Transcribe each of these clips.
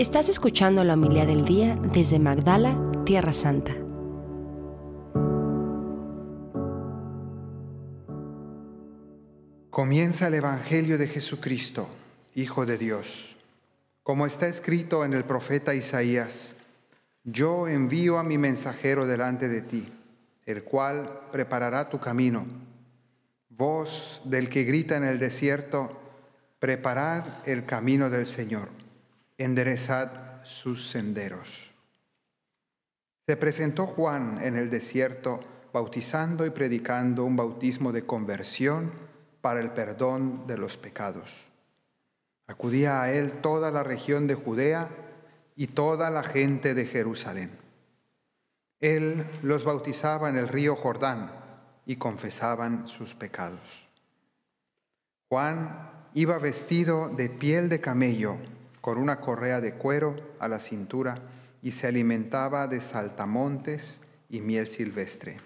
Estás escuchando la humildad del día desde Magdala, Tierra Santa. Comienza el Evangelio de Jesucristo, Hijo de Dios. Como está escrito en el profeta Isaías, yo envío a mi mensajero delante de ti, el cual preparará tu camino. Voz del que grita en el desierto, preparad el camino del Señor, enderezad sus senderos. Se presentó Juan en el desierto, bautizando y predicando un bautismo de conversión para el perdón de los pecados. Acudía a él toda la región de Judea y toda la gente de Jerusalén. Él los bautizaba en el río Jordán y confesaban sus pecados. Juan iba vestido de piel de camello, con una correa de cuero a la cintura, y se alimentaba de saltamontes y miel silvestre.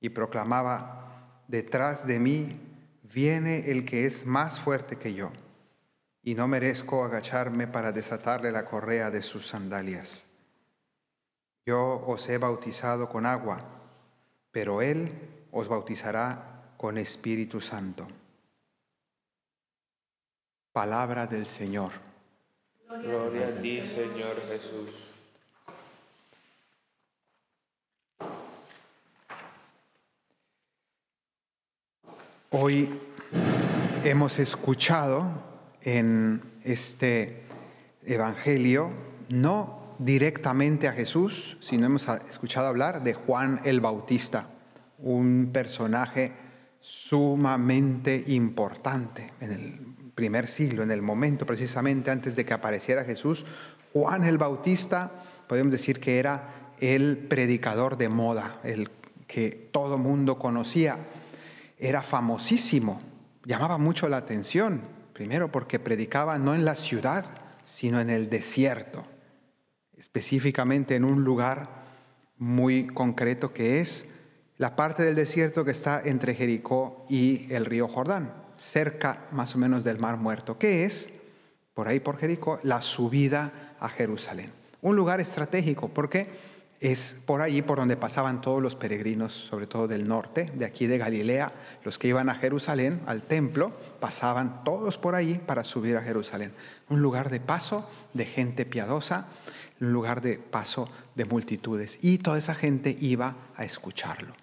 Y proclamaba, detrás de mí viene el que es más fuerte que yo, y no merezco agacharme para desatarle la correa de sus sandalias. Yo os he bautizado con agua, pero Él os bautizará con Espíritu Santo. Palabra del Señor. Gloria a ti, Señor Jesús. Hoy hemos escuchado en este Evangelio no directamente a Jesús, sino hemos escuchado hablar de Juan el Bautista, un personaje sumamente importante en el primer siglo, en el momento precisamente antes de que apareciera Jesús. Juan el Bautista, podemos decir que era el predicador de moda, el que todo mundo conocía era famosísimo, llamaba mucho la atención, primero porque predicaba no en la ciudad, sino en el desierto, específicamente en un lugar muy concreto que es la parte del desierto que está entre Jericó y el río Jordán, cerca más o menos del Mar Muerto, que es, por ahí por Jericó, la subida a Jerusalén. Un lugar estratégico, porque es por allí por donde pasaban todos los peregrinos, sobre todo del norte, de aquí de Galilea, los que iban a Jerusalén, al templo, pasaban todos por allí para subir a Jerusalén. Un lugar de paso de gente piadosa, un lugar de paso de multitudes. Y toda esa gente iba a escucharlo.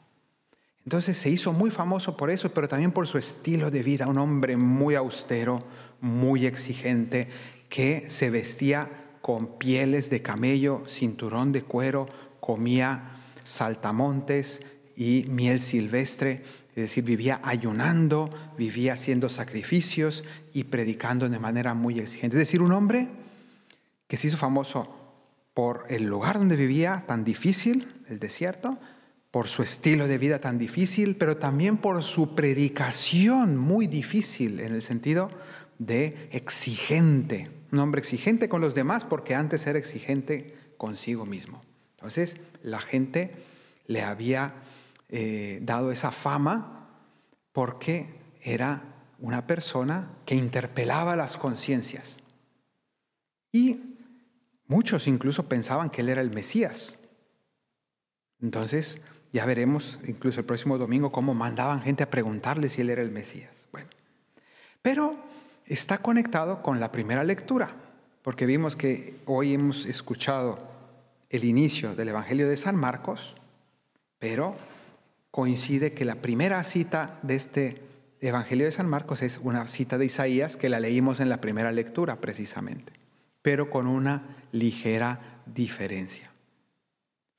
Entonces se hizo muy famoso por eso, pero también por su estilo de vida, un hombre muy austero, muy exigente, que se vestía con pieles de camello, cinturón de cuero, comía saltamontes y miel silvestre, es decir, vivía ayunando, vivía haciendo sacrificios y predicando de manera muy exigente. Es decir, un hombre que se hizo famoso por el lugar donde vivía tan difícil, el desierto, por su estilo de vida tan difícil, pero también por su predicación muy difícil en el sentido de exigente. Un hombre exigente con los demás porque antes era exigente consigo mismo. Entonces la gente le había eh, dado esa fama porque era una persona que interpelaba las conciencias. Y muchos incluso pensaban que él era el Mesías. Entonces ya veremos incluso el próximo domingo cómo mandaban gente a preguntarle si él era el Mesías. Bueno, pero está conectado con la primera lectura, porque vimos que hoy hemos escuchado el inicio del Evangelio de San Marcos, pero coincide que la primera cita de este Evangelio de San Marcos es una cita de Isaías que la leímos en la primera lectura precisamente, pero con una ligera diferencia.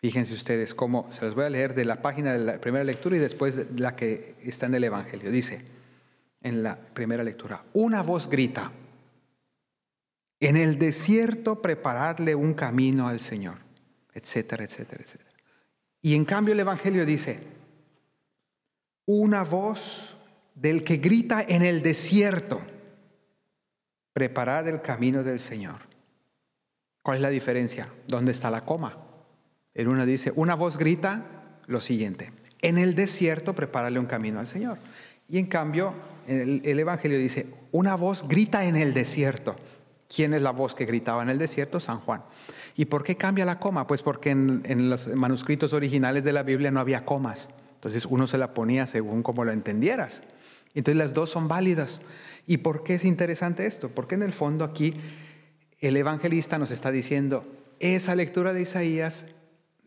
Fíjense ustedes cómo, se los voy a leer de la página de la primera lectura y después de la que está en el Evangelio. Dice en la primera lectura, una voz grita, en el desierto preparadle un camino al Señor etcétera, etcétera, etcétera. Y en cambio el Evangelio dice, una voz del que grita en el desierto, preparad el camino del Señor. ¿Cuál es la diferencia? ¿Dónde está la coma? El uno dice, una voz grita lo siguiente, en el desierto prepárale un camino al Señor. Y en cambio el, el Evangelio dice, una voz grita en el desierto, ¿Quién es la voz que gritaba en el desierto? San Juan. ¿Y por qué cambia la coma? Pues porque en, en los manuscritos originales de la Biblia no había comas. Entonces uno se la ponía según como lo entendieras. Entonces las dos son válidas. ¿Y por qué es interesante esto? Porque en el fondo aquí el evangelista nos está diciendo, esa lectura de Isaías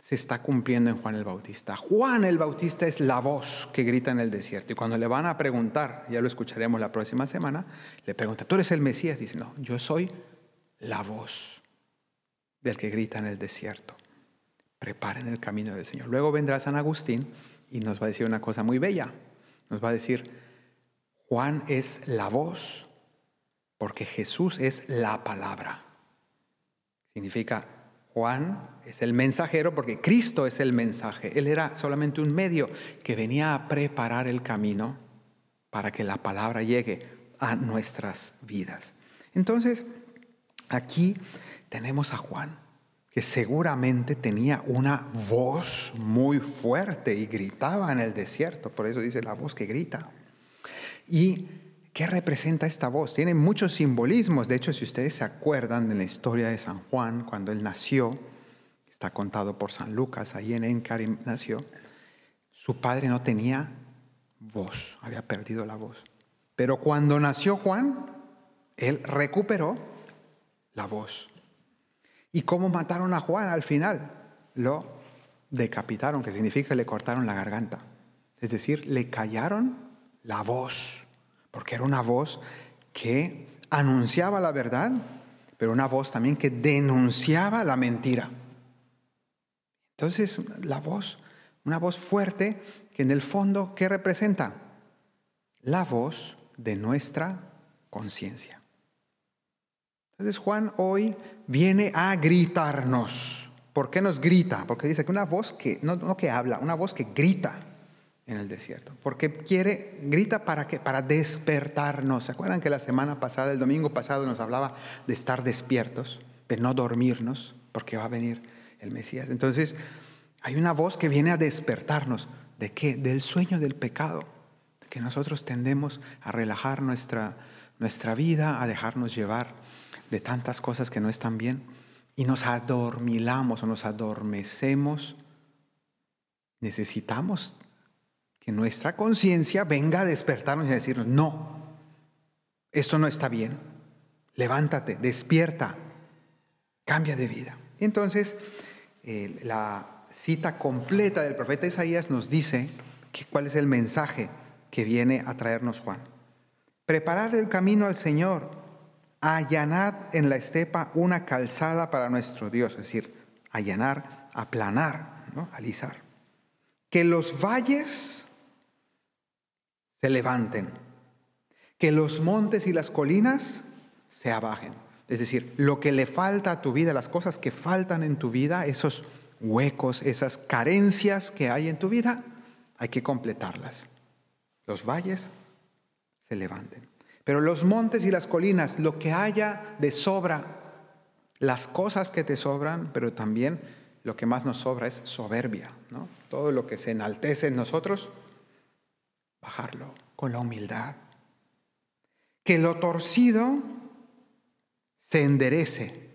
se está cumpliendo en Juan el Bautista. Juan el Bautista es la voz que grita en el desierto. Y cuando le van a preguntar, ya lo escucharemos la próxima semana, le pregunta, ¿tú eres el Mesías? Dice, no, yo soy la voz del que grita en el desierto. Preparen el camino del Señor. Luego vendrá San Agustín y nos va a decir una cosa muy bella. Nos va a decir, Juan es la voz porque Jesús es la palabra. Significa, Juan es el mensajero porque Cristo es el mensaje. Él era solamente un medio que venía a preparar el camino para que la palabra llegue a nuestras vidas. Entonces, aquí tenemos a Juan que seguramente tenía una voz muy fuerte y gritaba en el desierto, por eso dice la voz que grita. ¿Y qué representa esta voz? Tiene muchos simbolismos, de hecho si ustedes se acuerdan de la historia de San Juan, cuando él nació, está contado por San Lucas, ahí en Encarim nació, su padre no tenía voz, había perdido la voz. Pero cuando nació Juan, él recuperó la voz. ¿Y cómo mataron a Juan al final? Lo decapitaron, que significa que le cortaron la garganta. Es decir, le callaron la voz, porque era una voz que anunciaba la verdad, pero una voz también que denunciaba la mentira. Entonces, la voz, una voz fuerte que en el fondo, ¿qué representa? La voz de nuestra conciencia. Entonces Juan hoy viene a gritarnos. ¿Por qué nos grita? Porque dice que una voz que, no, que habla, una voz que grita en el desierto. Porque quiere, grita para que, para despertarnos. ¿Se acuerdan que la semana pasada, el domingo pasado, nos hablaba de estar despiertos, de no dormirnos, porque va a venir el Mesías? Entonces, hay una voz que viene a despertarnos. ¿De qué? Del sueño del pecado. Que nosotros tendemos a relajar nuestra, nuestra vida, a dejarnos llevar de tantas cosas que no están bien y nos adormilamos o nos adormecemos, necesitamos que nuestra conciencia venga a despertarnos y a decirnos, no, esto no está bien, levántate, despierta, cambia de vida. entonces, eh, la cita completa del profeta Isaías nos dice que, cuál es el mensaje que viene a traernos Juan. Preparar el camino al Señor allanad en la estepa una calzada para nuestro Dios, es decir, allanar, aplanar, ¿no? alisar. Que los valles se levanten, que los montes y las colinas se abajen. Es decir, lo que le falta a tu vida, las cosas que faltan en tu vida, esos huecos, esas carencias que hay en tu vida, hay que completarlas. Los valles se levanten. Pero los montes y las colinas, lo que haya de sobra, las cosas que te sobran, pero también lo que más nos sobra es soberbia, ¿no? Todo lo que se enaltece en nosotros, bajarlo con la humildad. Que lo torcido se enderece.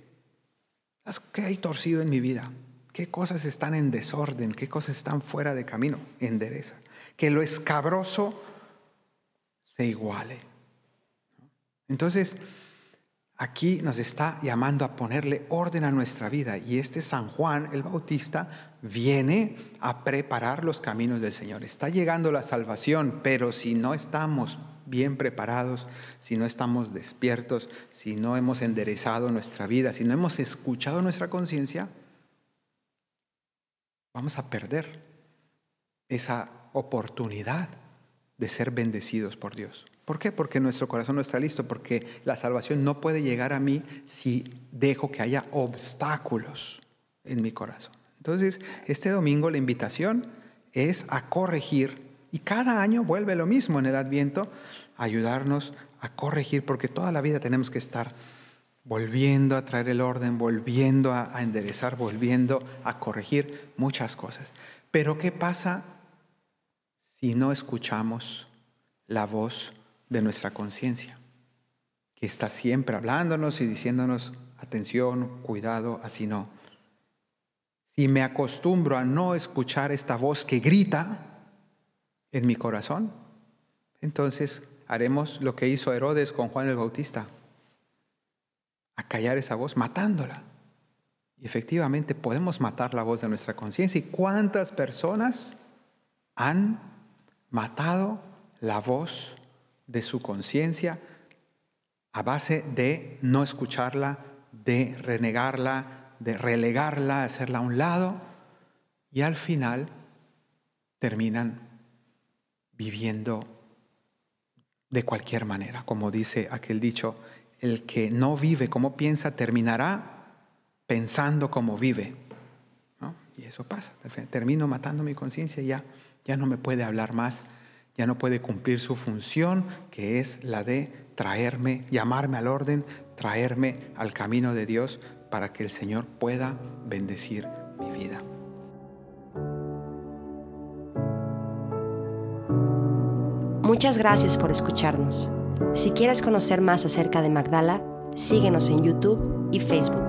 ¿Qué hay torcido en mi vida? ¿Qué cosas están en desorden? ¿Qué cosas están fuera de camino? Endereza. Que lo escabroso se iguale. Entonces, aquí nos está llamando a ponerle orden a nuestra vida y este San Juan el Bautista viene a preparar los caminos del Señor. Está llegando la salvación, pero si no estamos bien preparados, si no estamos despiertos, si no hemos enderezado nuestra vida, si no hemos escuchado nuestra conciencia, vamos a perder esa oportunidad de ser bendecidos por Dios. ¿Por qué? Porque nuestro corazón no está listo, porque la salvación no puede llegar a mí si dejo que haya obstáculos en mi corazón. Entonces, este domingo la invitación es a corregir, y cada año vuelve lo mismo en el Adviento, ayudarnos a corregir, porque toda la vida tenemos que estar volviendo a traer el orden, volviendo a, enderezar, volviendo a corregir muchas cosas. Pero ¿qué pasa si no escuchamos la voz de nuestra conciencia. que está siempre hablándonos y diciéndonos, atención, cuidado, así no. Si me acostumbro a no escuchar esta voz que grita en mi corazón, entonces haremos lo que hizo Herodes con Juan el Bautista, a callar esa voz matándola. Y efectivamente podemos matar la voz de nuestra conciencia. ¿Y cuántas personas han matado la voz de su conciencia a base de no escucharla, de renegarla, de relegarla, de hacerla a un lado? Y al final terminan viviendo de cualquier manera. Como dice aquel dicho, el que no vive como piensa terminará pensando como vive. Y eso pasa. Termino matando mi conciencia y ya, ya no me puede hablar más, ya no puede cumplir su función, que es la de traerme, llamarme al orden, traerme al camino de Dios para que el Señor pueda bendecir mi vida. Muchas gracias por escucharnos. Si quieres conocer más acerca de Magdala, síguenos en YouTube y Facebook.